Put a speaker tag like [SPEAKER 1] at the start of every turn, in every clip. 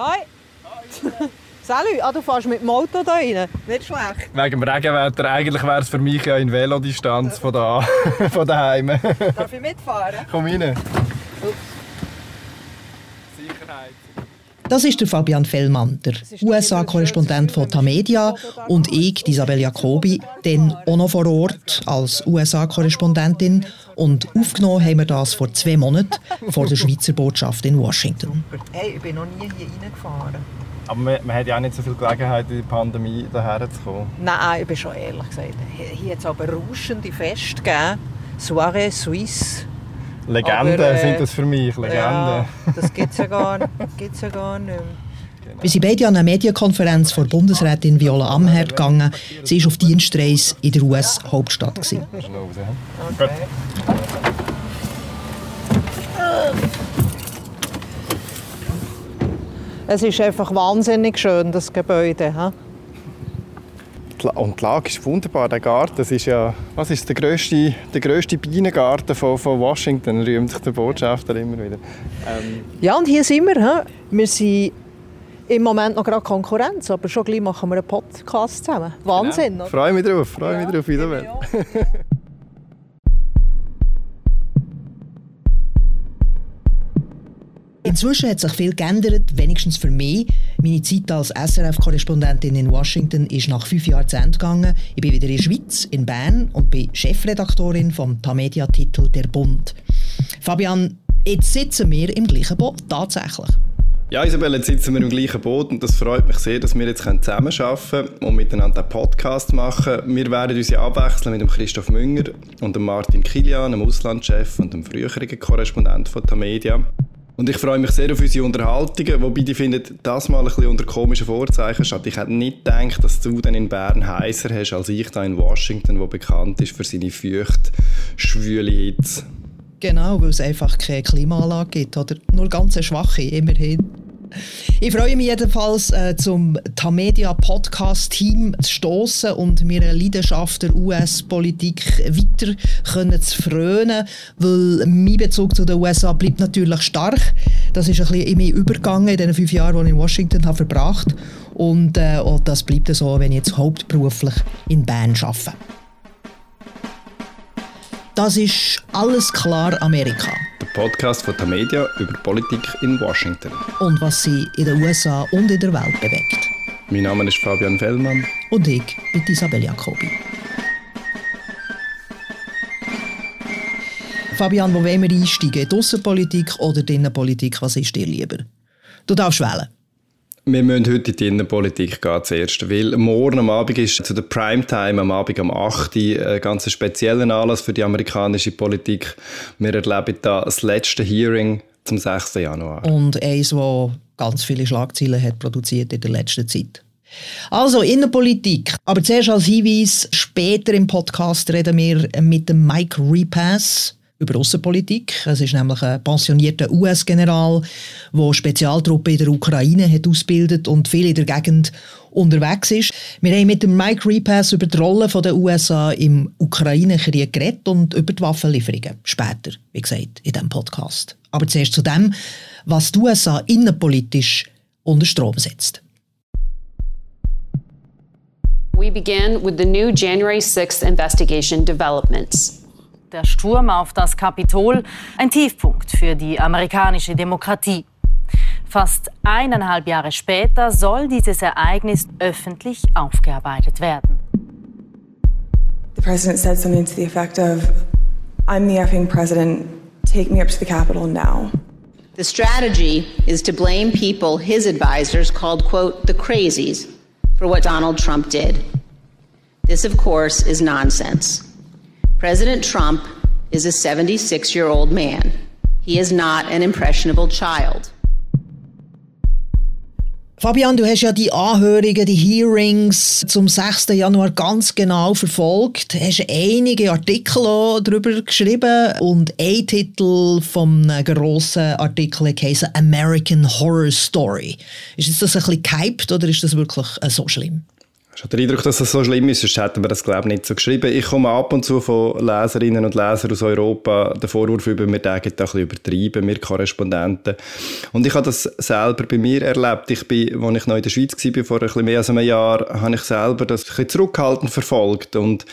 [SPEAKER 1] Hi. Salut, ah, du fährst mit dem Auto da rein? Nicht schlecht.
[SPEAKER 2] Wegen dem Regenwetter, eigentlich wäre es für mich ja in Velodistanz von, da, von daheim.
[SPEAKER 1] Darf ich mitfahren?
[SPEAKER 2] Komm rein. Sicherheit.
[SPEAKER 3] Das ist der Fabian Fellmann, der USA-Korrespondent von Tamedia und ich, Isabel Jacobi, dann auch noch vor Ort als USA-Korrespondentin und aufgenommen haben wir das vor zwei Monaten vor der Schweizer Botschaft in Washington.
[SPEAKER 1] Hey, ich bin noch nie hier reingefahren.
[SPEAKER 2] Aber man, man hat ja auch nicht so viel Gelegenheit, in die Pandemie daher zu kommen.
[SPEAKER 1] Nein, ich bin schon ehrlich gesagt. Hier hat es aber rauschende Feste gegeben. Soirée Suisse.
[SPEAKER 2] Legenden
[SPEAKER 1] Aber, äh,
[SPEAKER 2] sind das für mich, Legenden.
[SPEAKER 1] Ja, das gibt es ja, gar- gibt's ja gar nicht mehr.
[SPEAKER 3] Wir sind beide an eine Medienkonferenz von Bundesrätin Viola Amherd gegangen. Sie war auf Dienstreise in der US-Hauptstadt.
[SPEAKER 1] Okay. Es ist einfach wahnsinnig schön, das Gebäude. hä?
[SPEAKER 2] Und die Lage ist wunderbar, der Garten. Das ist ja was ist der grösste, der grösste Bienengarten von, von Washington, rühmt sich der Botschafter immer wieder. Ähm,
[SPEAKER 1] Ja, und hier sind wir. hä? Wir sind im Moment noch gerade Konkurrenz, aber schon gleich machen wir einen Podcast zusammen. Wahnsinn, oder?
[SPEAKER 2] freue mich drauf, freue mich drauf, Isabel.
[SPEAKER 3] Inzwischen hat sich viel geändert, wenigstens für mich. Meine Zeit als SRF-Korrespondentin in Washington ist nach fünf Jahren zu Ende gegangen. Ich bin wieder in der Schweiz, in Bern und bin Chefredaktorin vom Tamedia-Titel «Der Bund». Fabian, jetzt sitzen wir im gleichen Boot, tatsächlich.
[SPEAKER 2] Ja, Isabel, jetzt sitzen wir im gleichen Boot und das freut mich sehr, dass wir jetzt zusammenarbeiten können und miteinander einen Podcast machen. Wir werden uns ja abwechseln mit dem Christoph Münger und dem Martin Kilian, dem Auslandschef und dem früheren Korrespondent von Tamedia. Und ich freue mich sehr auf unsere Unterhaltungen, wobei ich finde, das mal ein bisschen unter komischen Vorzeichen statt. Ich hätte nicht gedacht, dass du dann in Bern heißer hast als ich da in Washington, wo bekannt ist für seine feucht schwüle Hitze.
[SPEAKER 3] Genau, weil es einfach keine Klimaanlage gibt. Oder nur ganz schwache, immerhin. Ich freue mich jedenfalls, äh, zum Tamedia Podcast-Team zu stoßen und mir eine Leidenschaft der US-Politik weiter können zu frönen, weil mein Bezug zu den USA bleibt natürlich stark. Das ist ein bisschen in mir übergegangen in den fünf Jahren, die ich in Washington habe verbracht und, äh, und das bleibt so, wenn ich jetzt hauptberuflich in Bern arbeite. Das ist alles klar Amerika.
[SPEAKER 2] Der Podcast von Tamedia über Politik in Washington.
[SPEAKER 3] und was sie in den USA und in der Welt bewegt.
[SPEAKER 2] Mein Name ist Fabian Fellmann.
[SPEAKER 3] Und ich bin Isabel Jacobi. Fabian, wo wollen wir einsteigen? Die Aussenpolitik oder die Innenpolitik? Was ist dir lieber? Du darfst wählen.
[SPEAKER 2] Wir müssen heute in die Innenpolitik gehen zuerst, weil morgen am Abend ist zu der Primetime, am Abend um 8 Uhr, ein ganz spezieller Anlass für die amerikanische Politik. Wir erleben da das letzte Hearing zum 6. Januar.
[SPEAKER 3] Und eins, das ganz viele Schlagzeilen hat produziert in der letzten Zeit. Also, Innenpolitik. Aber zuerst als Hinweis, später im Podcast reden wir mit dem Mike Repass über Außenpolitik. Es ist nämlich ein pensionierter US-General, der Spezialtruppen in der Ukraine hat ausgebildet und viel in der Gegend unterwegs ist. Wir haben mit dem Mike Repass über die Rolle der USA im Ukraine-Krieg geredet und über die Waffenlieferungen. Später, wie gesagt, in diesem Podcast. Aber zuerst zu dem, was die USA innenpolitisch unter Strom setzt.
[SPEAKER 4] We begin with the new January 6th investigation developments.
[SPEAKER 5] Der Sturm auf das Kapitol, ein Tiefpunkt für die amerikanische Demokratie. Fast eineinhalb Jahre später soll dieses Ereignis öffentlich aufgearbeitet werden.
[SPEAKER 6] The president said something to the effect of, I'm the effing president, take me up to the Capitol now.
[SPEAKER 7] The strategy is to blame people his advisors called, quote, the crazies for what Donald Trump did. This, of course, is nonsense. President Trump is a 76 year old man. He is not an impressionable child.
[SPEAKER 3] Fabian, du hast ja die Anhörungen, die Hearings zum 6. Januar ganz genau verfolgt. Du hast einige Artikel darüber geschrieben und ein Titel vom grossen Artikel heisst American Horror Story. Ist das ein bisschen gehypt oder ist das wirklich äh, so schlimm?
[SPEAKER 2] Hast du den Eindruck, dass das so schlimm ist? Sonst hätten wir das, glaube ich, nicht so geschrieben. Ich komme ab und zu von Leserinnen und Lesern aus Europa den Vorwurf über, wir denken da ein bisschen übertrieben, wir Korrespondenten. Und ich habe das selber bei mir erlebt. Ich bin, als ich noch in der Schweiz war, vor ein bisschen mehr als einem Jahr, habe ich selber das ein bisschen zurückhaltend verfolgt. Und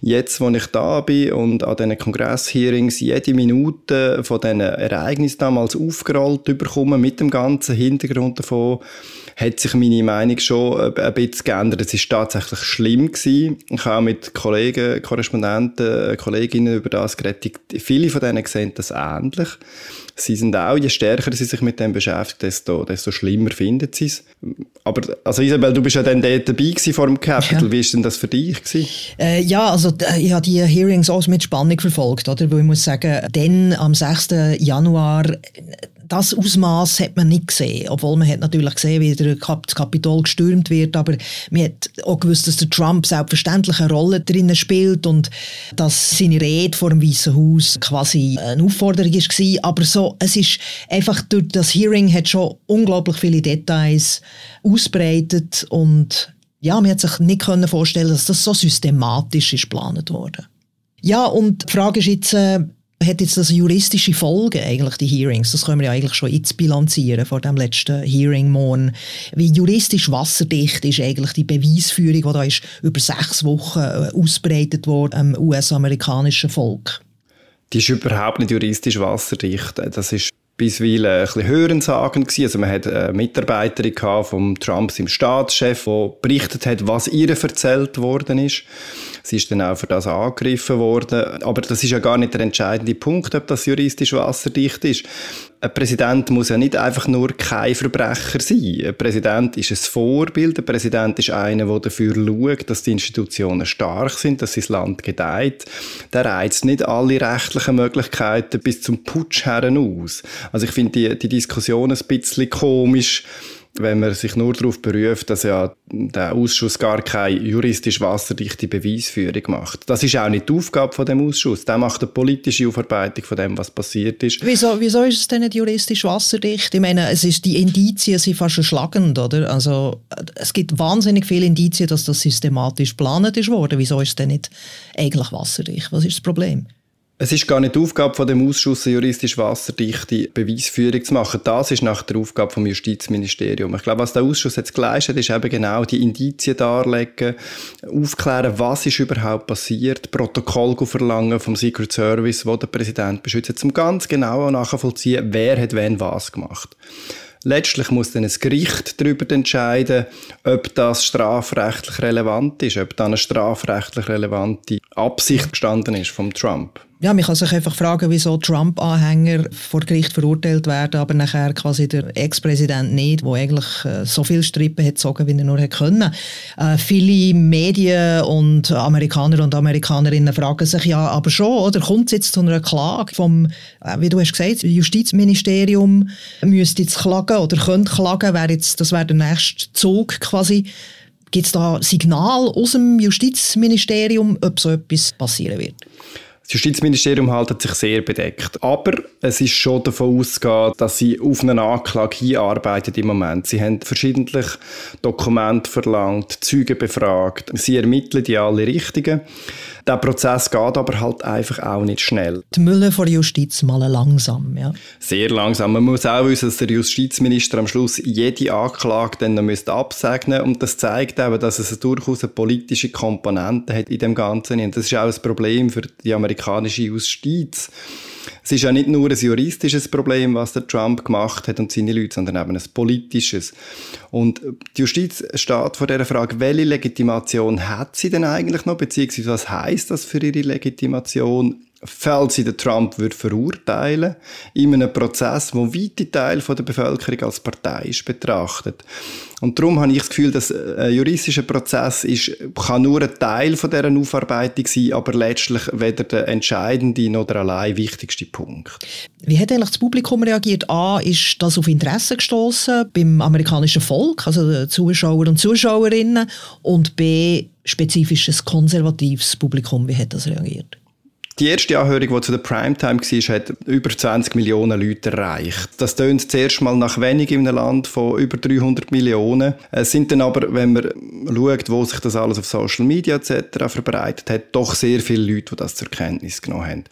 [SPEAKER 2] jetzt, wo ich da bin und an diesen Kongress-Hearings jede Minute von diesen Ereignissen damals aufgerollt bekomme, mit dem ganzen Hintergrund davon, hat sich meine Meinung schon ein bisschen geändert. Es ist tatsächlich schlimm gewesen. Ich habe auch mit Kollegen, Korrespondenten, Kolleginnen über das geredet. Viele von denen sehen das ähnlich. Sie sind auch, je stärker sie sich mit dem beschäftigen, desto, desto schlimmer finden sie es. Aber, also Isabel, du bist ja dann dort dabei vor dem Capital. Ja. Wie war denn das für dich?
[SPEAKER 3] Äh, ja, also ich habe die Hearings auch mit Spannung verfolgt, oder? Weil ich muss sagen, dann am 6. Januar das Ausmaß hat man nicht gesehen, obwohl man hat natürlich gesehen, wie das Kapitol gestürmt wird, aber man hat auch gewusst, dass der Trump selbstverständlich eine Rolle drin spielt und dass seine Rede vor dem Weißen Haus quasi eine Aufforderung war, aber so, es ist einfach durch das Hearing hat schon unglaublich viele Details ausbreitet und ja, man hat sich nicht können vorstellen, dass das so systematisch ist geplant wurde. Ja, und die Frage ist jetzt, äh, hat jetzt das juristische Folgen, eigentlich die Hearings? Das können wir ja eigentlich schon jetzt bilanzieren vor dem letzten Hearing morgen. Wie juristisch wasserdicht ist eigentlich die Beweisführung, die da ist über sechs Wochen äh, ausbreitet wurde am US-amerikanischen Volk?
[SPEAKER 2] Die ist überhaupt nicht juristisch wasserdicht. Das ist bisweilen ein bisschen hörensagend gewesen. Also man hat eine Mitarbeiterin von Trump, seinem Staatschef, die berichtet hat, was ihr erzählt worden ist. Sie ist dann auch für das angegriffen worden. Aber das ist ja gar nicht der entscheidende Punkt, ob das juristisch wasserdicht ist. Ein Präsident muss ja nicht einfach nur kein Verbrecher sein. Ein Präsident ist ein Vorbild. Ein Präsident ist einer, der dafür schaut, dass die Institutionen stark sind, dass sein Land gedeiht. Der reizt nicht alle rechtlichen Möglichkeiten bis zum Putsch aus. Also ich finde die, die Diskussion ein bisschen komisch wenn man sich nur darauf beruft, dass ja der Ausschuss gar keine juristisch wasserdichte Beweisführung macht. Das ist auch nicht die Aufgabe von dem Ausschuss. Der macht eine politische Aufarbeitung von dem, was passiert ist.
[SPEAKER 3] Wieso, wieso ist es denn nicht juristisch wasserdicht? Ich meine, es ist, die Indizien sind fast erschlagend, oder? Also, es gibt wahnsinnig viele Indizien, dass das systematisch geplant ist worden. Wieso ist es denn nicht eigentlich wasserdicht? Was ist das Problem?
[SPEAKER 2] Es ist gar nicht die Aufgabe von dem Ausschuss, juristisch wasserdichte Beweisführung zu machen. Das ist nach der Aufgabe vom Justizministerium. Ich glaube, was der Ausschuss jetzt geleistet ist eben genau die Indizien darlegen, aufklären, was ist überhaupt passiert, Protokoll verlangen vom Secret Service, wo der Präsident beschützt, um ganz genau nachvollziehen, wer hat wen was gemacht. Letztlich muss dann ein Gericht darüber entscheiden, ob das strafrechtlich relevant ist, ob da eine strafrechtlich relevante Absicht gestanden ist vom Trump
[SPEAKER 3] ja, man kann sich einfach fragen, wieso Trump-Anhänger vor Gericht verurteilt werden, aber nachher quasi der Ex-Präsident nicht, der eigentlich äh, so viel Strippen hat gezogen, wie er nur hätte können. Äh, viele Medien und Amerikaner und Amerikanerinnen fragen sich ja, aber schon, oder kommt es jetzt zu einer Klage vom, äh, wie du hast gesagt, Justizministerium müsste jetzt klagen oder könnte klagen, wäre jetzt, das wäre der nächste Zug quasi. Gibt es da Signal aus dem Justizministerium, ob so etwas passieren wird?
[SPEAKER 2] Das Justizministerium hält sich sehr bedeckt. Aber es ist schon davon auszugehen, dass sie auf eine Anklage hinarbeiten im Moment. Sie haben verschiedentlich Dokumente verlangt, Zeugen befragt. Sie ermitteln die alle Richtigen. Der Prozess geht aber halt einfach auch nicht schnell.
[SPEAKER 3] Die Mülle vor Justiz mal langsam, ja.
[SPEAKER 2] Sehr langsam. Man muss auch wissen, dass der Justizminister am Schluss jede Anklage dann noch müsste absegnen und das zeigt eben, dass es durchaus eine politische Komponente hat in dem Ganzen. Und das ist auch ein Problem für die amerikanische Justiz es ist ja nicht nur ein juristisches Problem, was der Trump gemacht hat und seine Leute, sondern eben ein politisches. Und die Justiz steht vor der Frage, welche Legitimation hat sie denn eigentlich noch, beziehungsweise was heißt das für ihre Legitimation? Falls sie den Trump würde verurteilen in einem Prozess, wo weite Teil der Bevölkerung als Partei ist betrachtet. Und darum habe ich das Gefühl, dass ein juristischer Prozess ist, kann nur ein Teil von dieser Aufarbeitung sein, aber letztlich weder der entscheidende noch der allein wichtigste Punkt.
[SPEAKER 3] Wie hat eigentlich das Publikum reagiert? A, ist das auf Interesse gestoßen beim amerikanischen Volk, also Zuschauer und Zuschauerinnen, und B, spezifisches konservatives Publikum, wie hat das reagiert?
[SPEAKER 2] Die erste Anhörung, die zu der Primetime war, hat über 20 Millionen Leute erreicht. Das tönt zuerst mal nach wenig in einem Land von über 300 Millionen. Es sind dann aber, wenn man schaut, wo sich das alles auf Social Media etc. verbreitet hat, doch sehr viele Leute, die das zur Kenntnis genommen haben.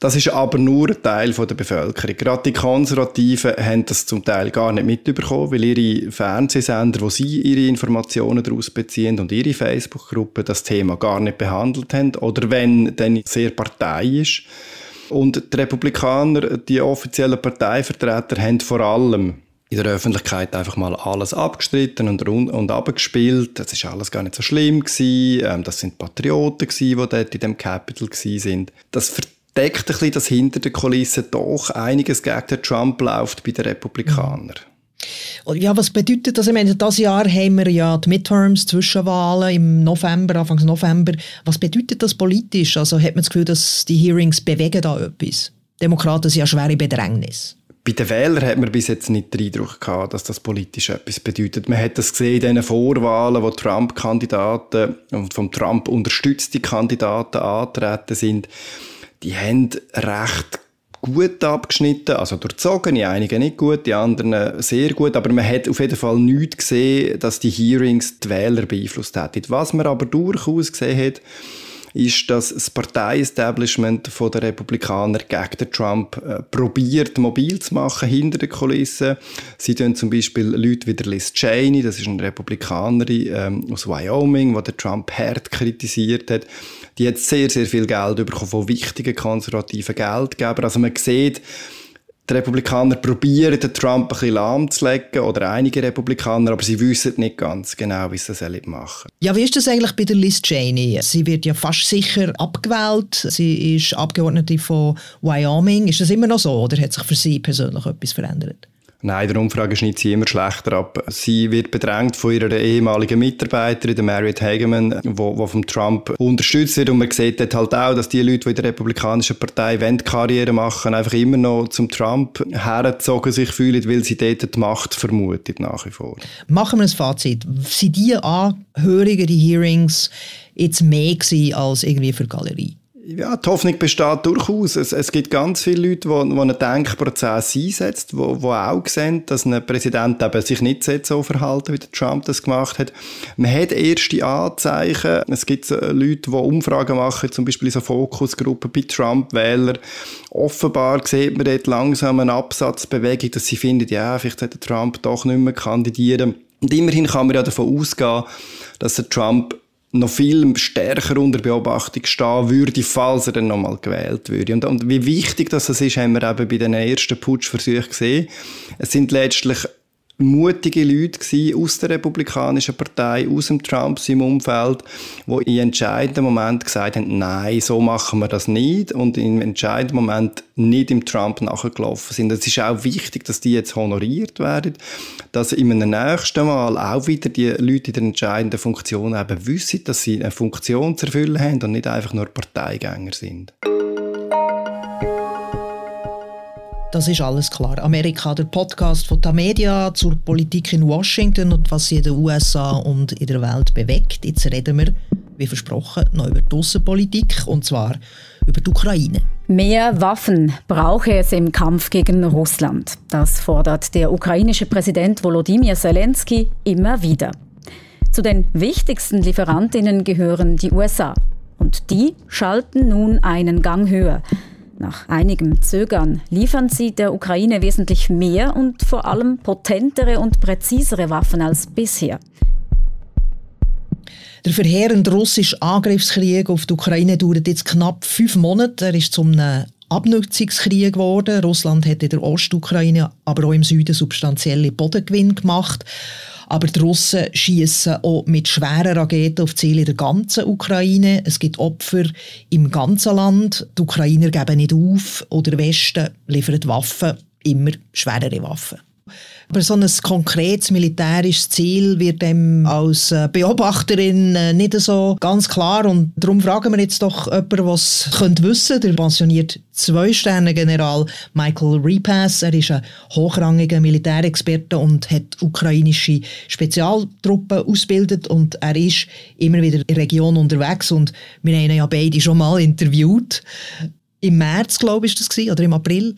[SPEAKER 2] Das ist aber nur ein Teil der Bevölkerung. Gerade die Konservativen haben das zum Teil gar nicht mitbekommen, weil ihre Fernsehsender, wo sie ihre Informationen daraus beziehen und ihre Facebook-Gruppe das Thema gar nicht behandelt haben oder wenn dann sehr parteiisch. Und die Republikaner, die offiziellen Parteivertreter, haben vor allem in der Öffentlichkeit einfach mal alles abgestritten und, und abgespielt. Das ist alles gar nicht so schlimm gewesen. Ähm, das sind Patrioten gewesen, die dort in dem Capital sind. Das deckt ein bisschen, dass hinter den Kulissen doch einiges gegen den Trump läuft bei den Republikanern.
[SPEAKER 3] Ja, was bedeutet das? Ich meine, dieses Jahr haben wir ja die Midterms, Zwischenwahlen im November, Anfang November. Was bedeutet das politisch? Also hat man das Gefühl, dass die Hearings bewegen da etwas? Demokraten sind ja schwere Bedrängnis.
[SPEAKER 2] Bei den Wählern hat man bis jetzt nicht den Eindruck gehabt, dass das politisch etwas bedeutet. Man hat das gesehen in diesen Vorwahlen, wo Trump-Kandidaten und vom Trump unterstützte Kandidaten antreten sind die haben recht gut abgeschnitten, also durchzogen, die einigen nicht gut, die anderen sehr gut, aber man hat auf jeden Fall nichts gesehen, dass die Hearings die Wähler beeinflusst hätten. Was man aber durchaus gesehen hat, ist, dass das Partei-Establishment der Republikaner gegen den Trump äh, probiert, mobil zu machen hinter den Kulissen. Sie tun zum Beispiel Leute wie der Liz Cheney, das ist eine Republikanerin ähm, aus Wyoming, die Trump hart kritisiert hat, die hat sehr, sehr viel Geld bekommen von wichtigen konservativen Geldgebern. Also man sieht, die Republikaner probieren, den Trump ein bisschen lahmzulegen, oder einige Republikaner, aber sie wissen nicht ganz genau, wie sie das machen
[SPEAKER 3] Ja, wie ist das eigentlich bei der Liz Cheney? Sie wird ja fast sicher abgewählt. Sie ist Abgeordnete von Wyoming. Ist das immer noch so, oder hat sich für Sie persönlich etwas verändert?
[SPEAKER 2] Nein, der Umfrage schneidet sie immer schlechter ab. Sie wird bedrängt von ihrer ehemaligen Mitarbeiterin, der Marriott Hageman, wo, wo vom Trump unterstützt wird. Und man sieht dort halt auch, dass die Leute, die in der Republikanischen Partei wollen, Karriere machen, einfach immer noch zum Trump hergezogen sich fühlen, weil sie dort die Macht vermutet nach wie vor.
[SPEAKER 3] Machen wir ein Fazit. Sind die Anhörungen, die Hearings, jetzt mehr als irgendwie für Galerie?
[SPEAKER 2] Ja, die Hoffnung besteht durchaus. Es, es gibt ganz viele Leute, die, die einen Denkprozess einsetzen, die, die auch sehen, dass ein Präsident eben sich nicht so verhalten wie Trump das gemacht hat. Man hat erste Anzeichen. Es gibt Leute, die Umfragen machen, zum Beispiel in so Fokusgruppen bei Trump-Wählern. Offenbar sieht man dort langsam eine Absatzbewegung, dass sie finden, ja, vielleicht sollte Trump doch nicht mehr kandidieren. Und immerhin kann man ja davon ausgehen, dass der Trump noch viel stärker unter Beobachtung stehen würde, falls er dann nochmal gewählt würde. Und, und, wie wichtig das ist, haben wir eben bei den ersten Putschversuchen gesehen. Es sind letztlich mutige Leute gewesen, aus der Republikanischen Partei, aus dem Trump im Umfeld, die in entscheidenden Moment gesagt haben, nein, so machen wir das nicht und im entscheidenden Moment nicht im Trump nachgelaufen sind. Es ist auch wichtig, dass die jetzt honoriert werden, dass im nächsten Mal auch wieder die Leute in der entscheidenden Funktion eben wissen, dass sie eine Funktion zu erfüllen haben und nicht einfach nur Parteigänger sind.
[SPEAKER 3] Das ist alles klar. Amerika, der Podcast von Tamedia zur Politik in Washington und was sie in den USA und in der Welt bewegt. Jetzt reden wir, wie versprochen, noch über die Außenpolitik und zwar über die Ukraine.
[SPEAKER 8] Mehr Waffen brauche es im Kampf gegen Russland. Das fordert der ukrainische Präsident Volodymyr Zelensky immer wieder. Zu den wichtigsten Lieferantinnen gehören die USA. Und die schalten nun einen Gang höher. Nach einigem Zögern liefern sie der Ukraine wesentlich mehr und vor allem potentere und präzisere Waffen als bisher.
[SPEAKER 3] Der verheerende russische Angriffskrieg auf die Ukraine dauert jetzt knapp fünf Monate. Er ist zum einem Abnutzungskrieg geworden. Russland hat in der Ostukraine, aber auch im Süden substanzielle Bodengewinn gemacht. Aber die Russen schießen auch mit schweren Raketen auf Ziele der ganzen Ukraine. Es gibt Opfer im ganzen Land. Die Ukrainer geben nicht auf oder der Westen liefert Waffen, immer schwerere Waffen. Aber so ein konkretes militärisches Ziel wird dem als äh, Beobachterin äh, nicht so ganz klar. Und darum fragen wir jetzt doch jemanden, was könnte wissen. Der pensioniert Zwei-Sterne-General Michael Repass. Er ist ein hochrangiger Militärexperte und hat ukrainische Spezialtruppen ausgebildet. Und er ist immer wieder in der Region unterwegs. Und wir haben ihn ja beide schon mal interviewt. Im März, glaube ich, war das, oder im April.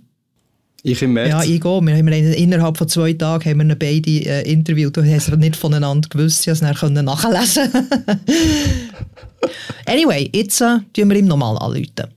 [SPEAKER 2] Ich im März?
[SPEAKER 3] Ja, ich gehe. Wir haben innerhalb von zwei Tagen haben wir beide äh, interviewt. Du hast nicht voneinander gewusst, ich konnte es nachlesen Anyway, jetzt äh, tun wir ihm nochmal anrufen.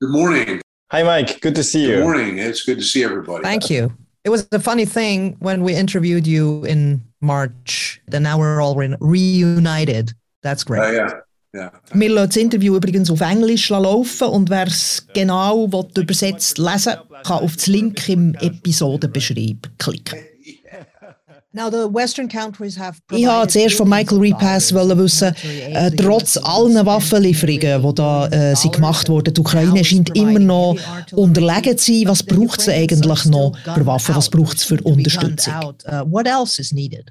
[SPEAKER 9] Good morning.
[SPEAKER 2] Hi, Mike. Good to see you.
[SPEAKER 9] Good morning. It's good to see everybody.
[SPEAKER 3] Thank you. It was a funny thing when we interviewed you in March. Then now we're all re reunited. That's great.
[SPEAKER 9] Uh, yeah. Ja.
[SPEAKER 3] Wir lassen das Interview übrigens auf Englisch laufen und wer es genau übersetzt lesen kann auf das Link im Episodenbeschreib klicken. Ich wollte zuerst von Michael Repass wissen, äh, trotz allen Waffenlieferungen, die da äh, sind gemacht wurden, die Ukraine scheint immer noch unterlegen zu sein. Was braucht es eigentlich noch für Waffen? Was braucht es für Unterstützung? Uh, what else is needed?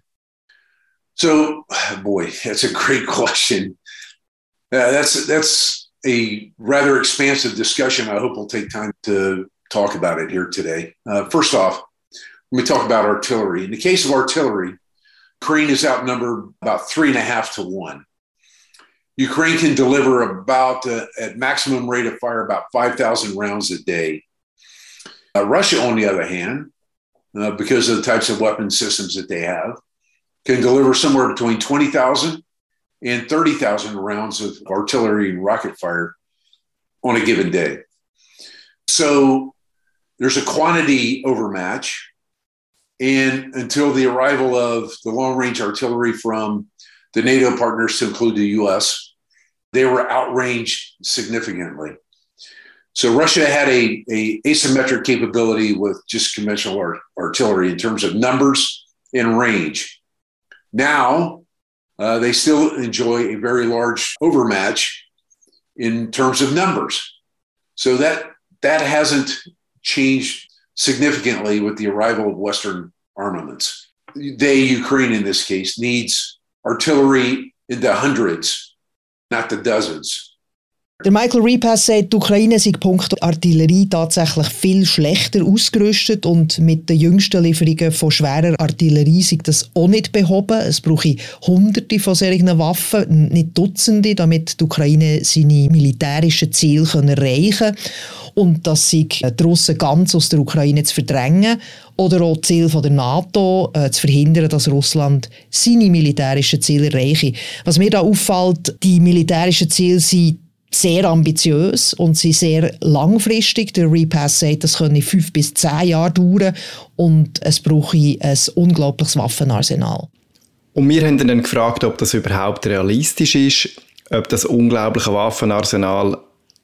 [SPEAKER 9] So, boy, that's a great question. Uh, that's that's a rather expansive discussion. I hope we'll take time to talk about it here today. Uh, first off, let me talk about artillery. In the case of artillery, Ukraine is outnumbered about three and a half to one. Ukraine can deliver about uh, at maximum rate of fire about 5,000 rounds a day. Uh, Russia, on the other hand, uh, because of the types of weapon systems that they have, can deliver somewhere between 20,000 and 30,000 rounds of artillery and rocket fire on a given day. So there's a quantity overmatch. And until the arrival of the long range artillery from the NATO partners to include the US, they were outranged significantly. So Russia had a, a asymmetric capability with just conventional art, artillery in terms of numbers and range. Now uh, they still enjoy a very large overmatch in terms of numbers. So that that hasn't changed significantly with the arrival of Western armaments. They, Ukraine in this case, needs artillery in the hundreds, not the dozens.
[SPEAKER 3] Der Michael Repass sagt, die Ukraine sei Punkt Artillerie tatsächlich viel schlechter ausgerüstet und mit den jüngsten Lieferungen von schwerer Artillerie sei das auch nicht behoben. Es brauche hunderte von solchen Waffen, nicht Dutzende, damit die Ukraine seine militärischen Ziele erreichen kann. Und das sei die Russen ganz aus der Ukraine zu verdrängen oder auch Ziel der NATO äh, zu verhindern, dass Russland seine militärischen Ziele erreiche. Was mir da auffällt, die militärischen Ziele sind sehr ambitiös und sie sehr langfristig. Der Repass sagt, das könne fünf bis zehn Jahre dauern und es brauche ein unglaubliches Waffenarsenal.
[SPEAKER 2] Und wir haben dann gefragt, ob das überhaupt realistisch ist, ob das unglaubliche Waffenarsenal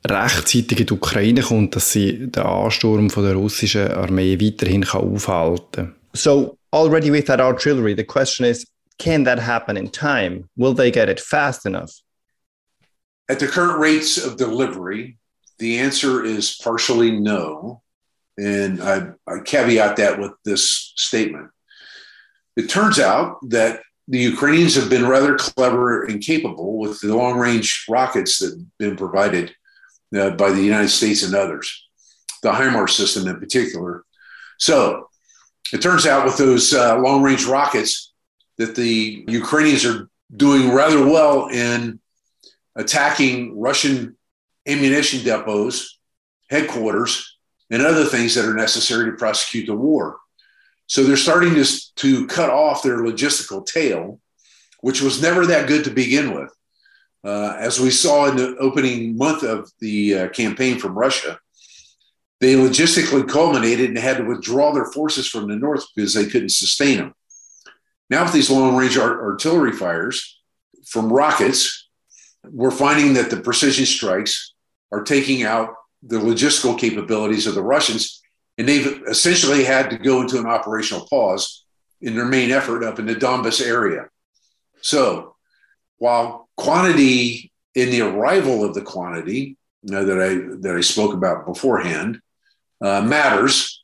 [SPEAKER 2] rechtzeitig in die Ukraine kommt, dass sie den Ansturm von der russischen Armee weiterhin kann aufhalten kann. So, already with that artillery, the question is, can that happen in time? Will they get it fast enough?
[SPEAKER 9] At the current rates of delivery, the answer is partially no. And I, I caveat that with this statement. It turns out that the Ukrainians have been rather clever and capable with the long range rockets that have been provided uh, by the United States and others, the HIMARS system in particular. So it turns out with those uh, long range rockets that the Ukrainians are doing rather well in attacking Russian ammunition depots, headquarters, and other things that are necessary to prosecute the war. So they're starting to, to cut off their logistical tail, which was never that good to begin with. Uh, as we saw in the opening month of the uh, campaign from Russia, they logistically culminated and had to withdraw their forces from the north because they couldn't sustain them. Now, with these long range art- artillery fires from rockets, we're finding that the precision strikes are taking out the logistical capabilities of the Russians, and they've essentially had to go into an operational pause in their main effort up in the Donbas area. So, while quantity in the arrival of the quantity uh, that I that I spoke about beforehand uh, matters.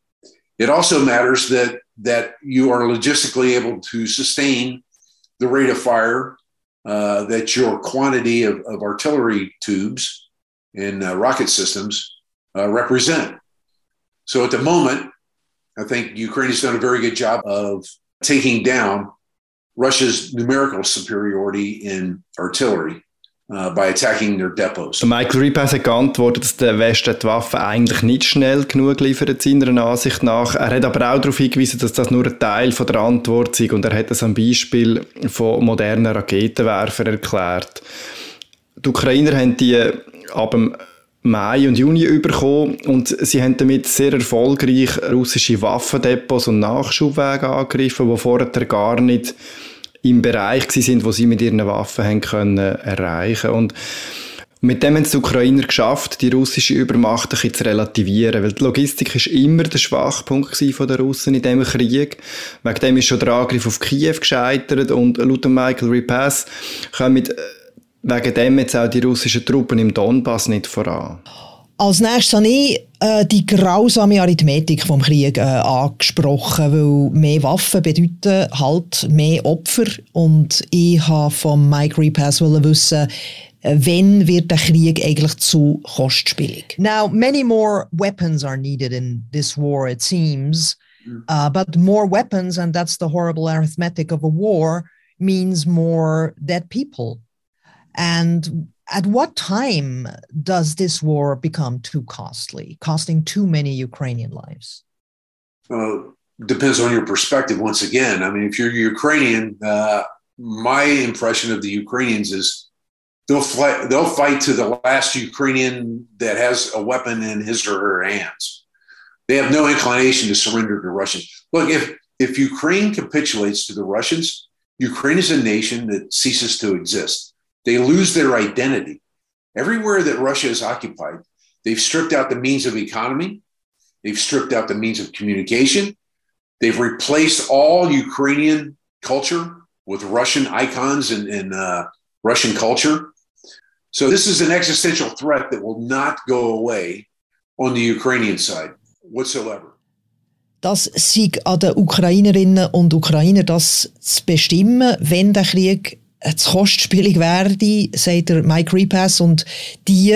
[SPEAKER 9] It also matters that that you are logistically able to sustain the rate of fire uh, that your quantity of, of artillery tubes and uh, rocket systems uh, represent. So at the moment, I think Ukraine has done a very good job of taking down Russia's numerical superiority in artillery. Uh, by attacking their depots.
[SPEAKER 2] Michael Repass hat geantwortet, dass der Westen die Waffen eigentlich nicht schnell genug liefert, seiner Ansicht nach. Er hat aber auch darauf hingewiesen, dass das nur ein Teil von der Antwort ist und er hat das am Beispiel von modernen Raketenwerfern erklärt. Die Ukrainer haben die ab dem Mai und Juni bekommen und sie haben damit sehr erfolgreich russische Waffendepots und Nachschubwege angegriffen, die vorher gar nicht im Bereich sind, wo sie mit ihren Waffen haben können erreichen und mit dem haben es die Ukrainer geschafft, die russische Übermacht ein bisschen zu relativieren, weil die Logistik ist immer der Schwachpunkt von der Russen in diesem Krieg. Wegen dem ist schon der Angriff auf Kiew gescheitert und laut Michael Repass kommen wegen dem jetzt auch die russischen Truppen im Donbass nicht voran.
[SPEAKER 3] Als nächstes habe ich äh, die grausame Arithmetik vom Krieg äh, angesprochen, weil mehr Waffen bedeuten halt mehr Opfer und ich habe von Mike Repass wissen, äh, wenn wird der Krieg eigentlich zu kostspielig?
[SPEAKER 1] Now, many more weapons are needed in this war, it seems. Uh, but more weapons, and that's the horrible arithmetic of a war, means more dead people. And at what time does this war become too costly, costing too many Ukrainian lives?
[SPEAKER 9] Uh, depends on your perspective. Once again, I mean, if you're Ukrainian, uh, my impression of the Ukrainians is they'll fight. They'll fight to the last Ukrainian that has a weapon in his or her hands. They have no inclination to surrender to Russians. Look, if if Ukraine capitulates to the Russians, Ukraine is a nation that ceases to exist. They lose their identity. Everywhere that Russia is occupied, they've stripped out the means of economy, they've stripped out the means of communication, they've replaced all Ukrainian culture with Russian icons and, and uh, Russian culture. So this is an existential threat that will not go away on the Ukrainian side whatsoever.
[SPEAKER 3] Das sieg an den Ukrainerinnen und Ukrainer, das zu bestimmen, wenn der Krieg zu kostspielig werde, sagt der Mike Repass, und die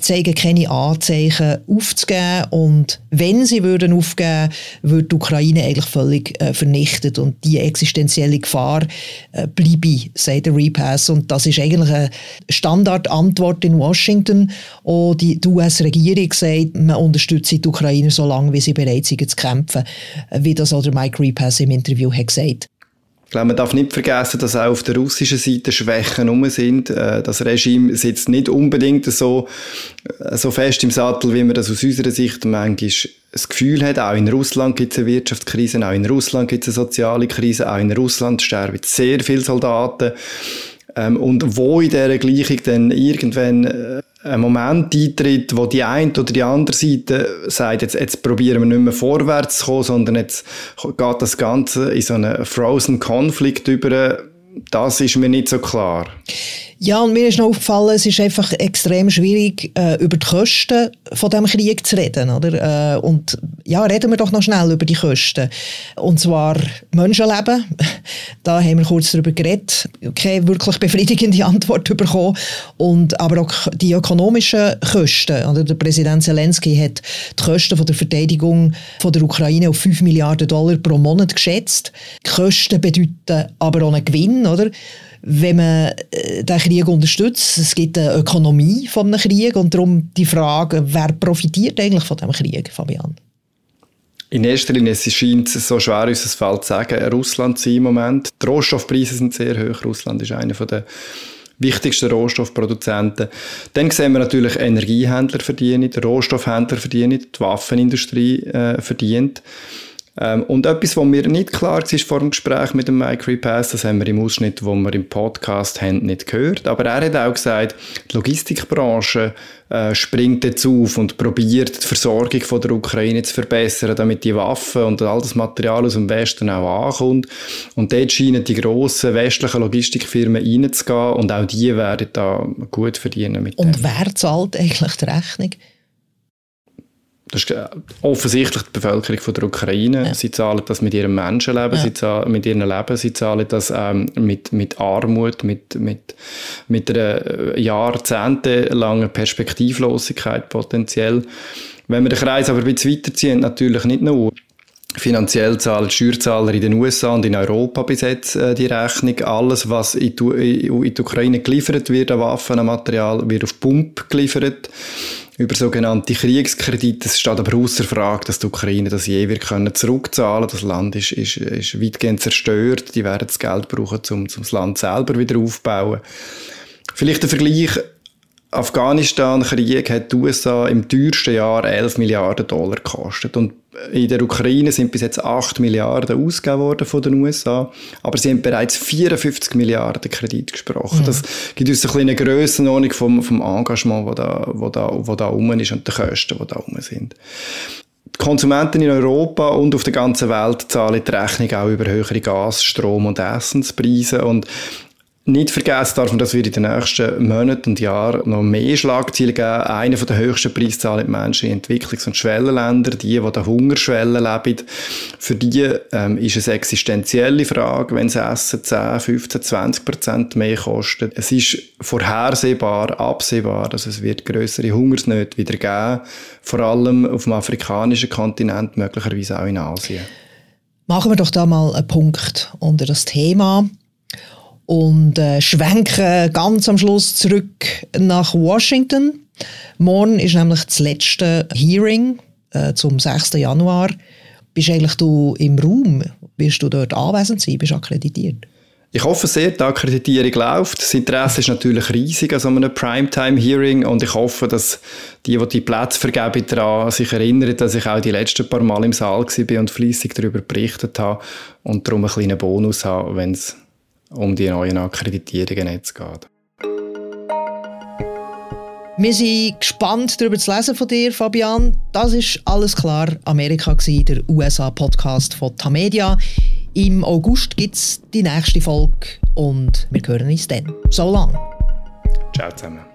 [SPEAKER 3] zeigen keine Anzeichen aufzugeben. Und wenn sie würden aufgeben, würde die Ukraine eigentlich völlig äh, vernichtet und die existenzielle Gefahr äh, bleibe, sagt der Repass. Und das ist eigentlich eine Standardantwort in Washington. Und die, die US-Regierung sagt, man unterstützt die Ukrainer so lange, wie sie bereit sind zu kämpfen, wie das auch der Mike Repass im Interview hat gesagt
[SPEAKER 2] glaube, man darf nicht vergessen, dass auch auf der russischen Seite Schwächen rum sind. Äh, das Regime sitzt nicht unbedingt so, äh, so fest im Sattel, wie man das aus unserer Sicht manchmal das Gefühl hat. Auch in Russland gibt es eine Wirtschaftskrise, auch in Russland gibt es eine soziale Krise, auch in Russland sterben sehr viele Soldaten. Ähm, und wo in dieser Gleichung dann irgendwann äh, ein Moment eintritt, wo die eine oder die andere Seite sagt, jetzt, jetzt probieren wir nicht mehr vorwärts zu kommen, sondern jetzt geht das Ganze in so einen Frozen Konflikt über, das ist mir nicht so klar.
[SPEAKER 3] Ja, und mir ist noch aufgefallen, es ist einfach extrem schwierig, äh, über die Kosten von dem Krieg zu reden, oder? Äh, und ja, reden wir doch noch schnell über die Kosten. Und zwar Menschenleben. Da haben wir kurz darüber geredet. Keine wirklich befriedigende Antwort bekommen. Und, aber auch die ökonomischen Kosten. Oder? Der Präsident Zelensky hat die Kosten von der Verteidigung von der Ukraine auf 5 Milliarden Dollar pro Monat geschätzt. Die Kosten bedeuten aber auch einen Gewinn, oder? Wenn man äh, den Krieg unterstützt. Es gibt eine Ökonomie von einem Krieg und darum die Frage, wer profitiert eigentlich von dem Krieg, Fabian?
[SPEAKER 2] In erster Linie scheint es so schwer, uns das Feld zu sagen, Russland zu sein im Moment. Die Rohstoffpreise sind sehr hoch. Russland ist einer der wichtigsten Rohstoffproduzenten. Dann sehen wir natürlich Energiehändler verdienen, Rohstoffhändler verdienen, die Waffenindustrie äh, verdient. Ähm, und etwas, was mir nicht klar war vor dem Gespräch mit dem Mike Repass, das haben wir im Ausschnitt, wo wir im Podcast haben, nicht gehört. Aber er hat auch gesagt, die Logistikbranche äh, springt jetzt auf und probiert die Versorgung von der Ukraine zu verbessern, damit die Waffen und all das Material aus dem Westen auch ankommt. Und dort scheinen die grossen westlichen Logistikfirmen reinzugehen und auch die werden da gut verdienen. Mit
[SPEAKER 3] und wer zahlt eigentlich die Rechnung?
[SPEAKER 2] Das ist äh, offensichtlich die Bevölkerung von der Ukraine. Ja. Sie zahlen das mit ihrem Menschenleben, ja. sie zahlen mit ihrem Leben, sie zahlen das ähm, mit, mit Armut, mit, mit, mit einer äh, jahrzehntelangen Perspektivlosigkeit potenziell. Wenn wir den Kreis aber ein bisschen weiterziehen, natürlich nicht nur Finanziell zahlen die Steuerzahler in den USA und in Europa bis jetzt äh, die Rechnung. Alles, was in die, in die Ukraine geliefert wird an Waffen, an Material, wird auf Pump geliefert über sogenannte Kriegskredite. Es steht aber außer Frage, dass die Ukraine das je wird können zurückzahlen. Das Land ist, ist, ist weitgehend zerstört. Die werden das Geld brauchen, um, um das Land selber wieder aufzubauen. Vielleicht ein Vergleich. Afghanistan-Krieg hat die USA im teuersten Jahr 11 Milliarden Dollar gekostet. Und in der Ukraine sind bis jetzt 8 Milliarden ausgegeben worden von den USA, aber sie haben bereits 54 Milliarden Kredit gesprochen. Mhm. Das gibt uns eine kleine Grössenordnung vom, vom Engagement, wo da, wo da, wo da rum ist und den Kosten, die da rum sind. Die Konsumenten in Europa und auf der ganzen Welt zahlen die Rechnung auch über höhere Gas-, Strom- und Essenspreise und nicht vergessen darf man, dass wir in den nächsten Monaten und Jahren noch mehr Schlagzeilen geben. Eine der höchsten Preiszahlen Menschen in Entwicklungs- und Schwellenländern, die, die der Hungerschwelle leben. Für die ähm, ist es eine existenzielle Frage, wenn das Essen 10, 15, 20 Prozent mehr kostet. Es ist vorhersehbar, absehbar, dass es wird größere Hungersnöte wieder geben, vor allem auf dem afrikanischen Kontinent, möglicherweise auch in Asien.
[SPEAKER 3] Machen wir doch da mal einen Punkt unter das Thema und äh, schwenken ganz am Schluss zurück nach Washington. Morgen ist nämlich das letzte Hearing äh, zum 6. Januar. Bist eigentlich du im Raum? Wirst du dort anwesend sein? Bist du akkreditiert?
[SPEAKER 2] Ich hoffe sehr, die Akkreditierung läuft. Das Interesse ist natürlich riesig an so einem Primetime-Hearing und ich hoffe, dass die, die die Plätze vergeben, daran sich erinnern, dass ich auch die letzten paar Mal im Saal war und fleissig darüber berichtet habe und darum einen kleinen Bonus habe, wenn es um die neuen Akkreditierungen jetzt geht.
[SPEAKER 3] Wir sind gespannt darüber zu lesen von dir, Fabian. Das ist alles klar. Amerika war der USA-Podcast von Tamedia. Im August gibt es die nächste Folge und wir hören uns dann. So lang.
[SPEAKER 2] Ciao zusammen.